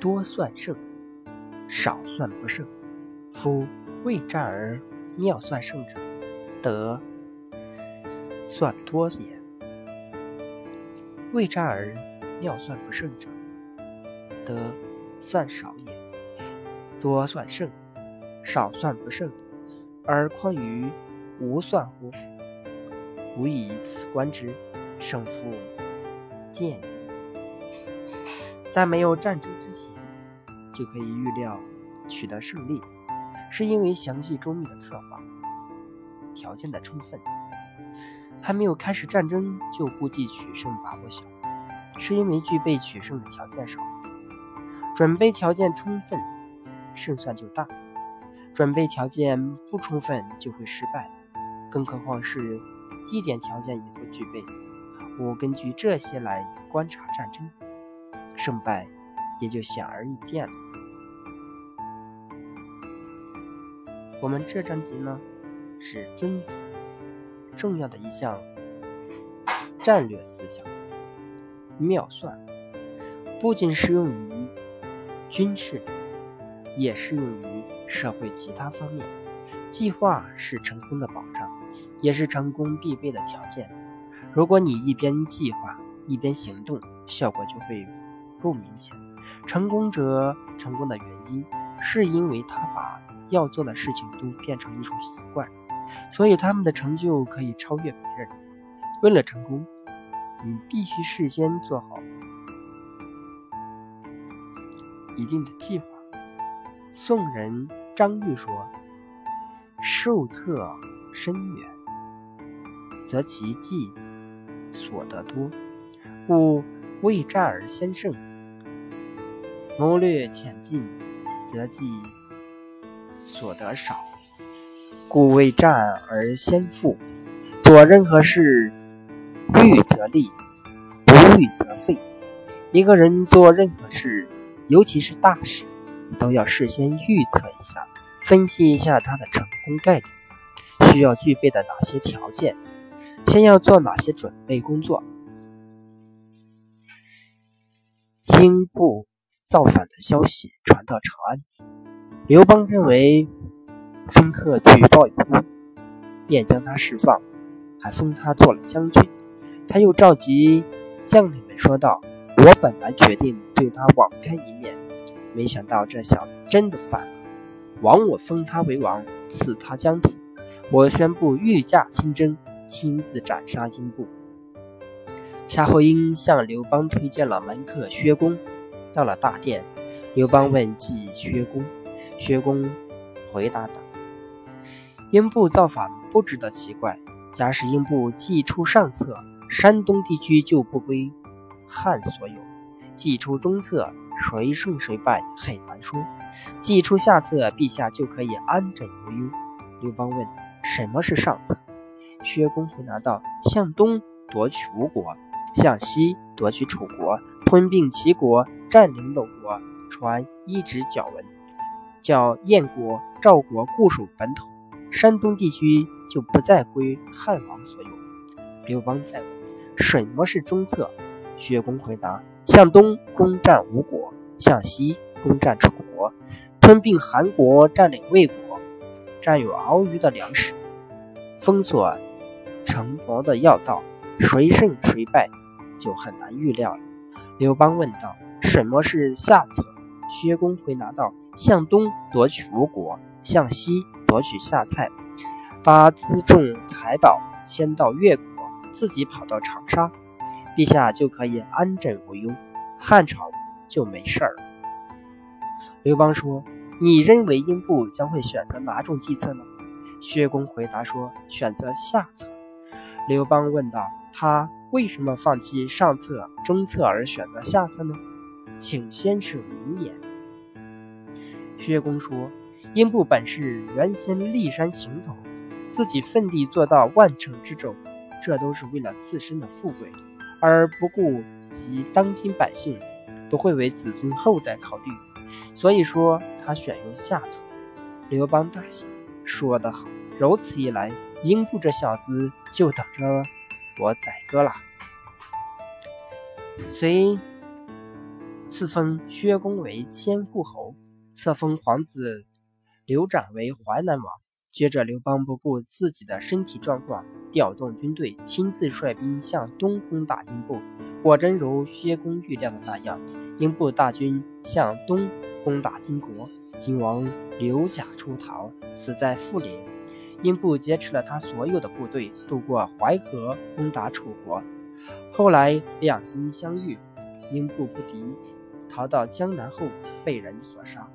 多算胜，少算不胜。夫未战而妙算胜者，得算多也；未战而妙算不胜者，得算少也。多算胜，少算不胜，而况于无算乎？吾以此观之，胜负见矣。在没有战争之前，就可以预料取得胜利，是因为详细周密的策划，条件的充分；还没有开始战争，就估计取胜把握小，是因为具备取胜的条件少。准备条件充分，胜算就大；准备条件不充分，就会失败。更何况是一点条件也不具备。我根据这些来观察战争。胜败也就显而易见了。我们这章节呢，是孙子重要的一项战略思想——妙算，不仅适用于军事，也适用于社会其他方面。计划是成功的保障，也是成功必备的条件。如果你一边计划一边行动，效果就会。不明显，成功者成功的原因，是因为他把要做的事情都变成一种习惯，所以他们的成就可以超越别人。为了成功，你必须事先做好一定的计划。宋人张玉说：“受策深远，则其计所得多，故未战而先胜。”谋略浅近，则计所得少，故未战而先负。做任何事，预则立，不预则废。一个人做任何事，尤其是大事，都要事先预测一下，分析一下他的成功概率，需要具备的哪些条件，先要做哪些准备工作。应不。造反的消息传到长安，刘邦认为封贺举报有功，便将他释放，还封他做了将军。他又召集将领们说道：“我本来决定对他网开一面，没想到这小子真的反了。枉我封他为王，赐他疆土。我宣布御驾亲征，亲自斩杀英布。”夏侯婴向刘邦推荐了门客薛公。到了大殿，刘邦问计薛公，薛公回答道：“英布造反不值得奇怪。假使英布计出上策，山东地区就不归汉所有；计出中策，谁胜谁败很难说；计出下策，陛下就可以安枕无忧。”刘邦问：“什么是上策？”薛公回答道：“向东夺取吴国，向西夺取楚国，吞并齐国。”占领鲁国，传一纸角文，叫燕国、赵国固守本土，山东地区就不再归汉王所有。刘邦在问：“什么是中策？”薛公回答：“向东攻占吴国，向西攻占楚国，吞并韩国，占领魏国，占有敖鱼的粮食，封锁城防的要道，谁胜谁败就很难预料了。”刘邦问道。什么是下策？薛公回答道：“向东夺取吴国，向西夺取下蔡，把辎重财宝迁到越国，自己跑到长沙，陛下就可以安枕无忧，汉朝就没事儿。”刘邦说：“你认为英布将会选择哪种计策呢？”薛公回答说：“选择下策。”刘邦问道：“他为什么放弃上策、中策而选择下策呢？”请先生明言。薛公说：“英布本是原先骊山行头，自己奋力做到万乘之众，这都是为了自身的富贵，而不顾及当今百姓，不会为子孙后代考虑。所以说他选用下策。”刘邦大喜，说得好，如此一来，英布这小子就等着我宰割了。随。赐封薛公为千户侯，册封皇子刘展为淮南王。接着，刘邦不顾自己的身体状况，调动军队，亲自率兵向东攻打英布。果真如薛公预料的那样，英布大军向东攻打金国，金王刘贾出逃，死在富连。英布劫持了他所有的部队，渡过淮河攻打楚国。后来两军相遇，英布不敌，逃到江南后被人所杀。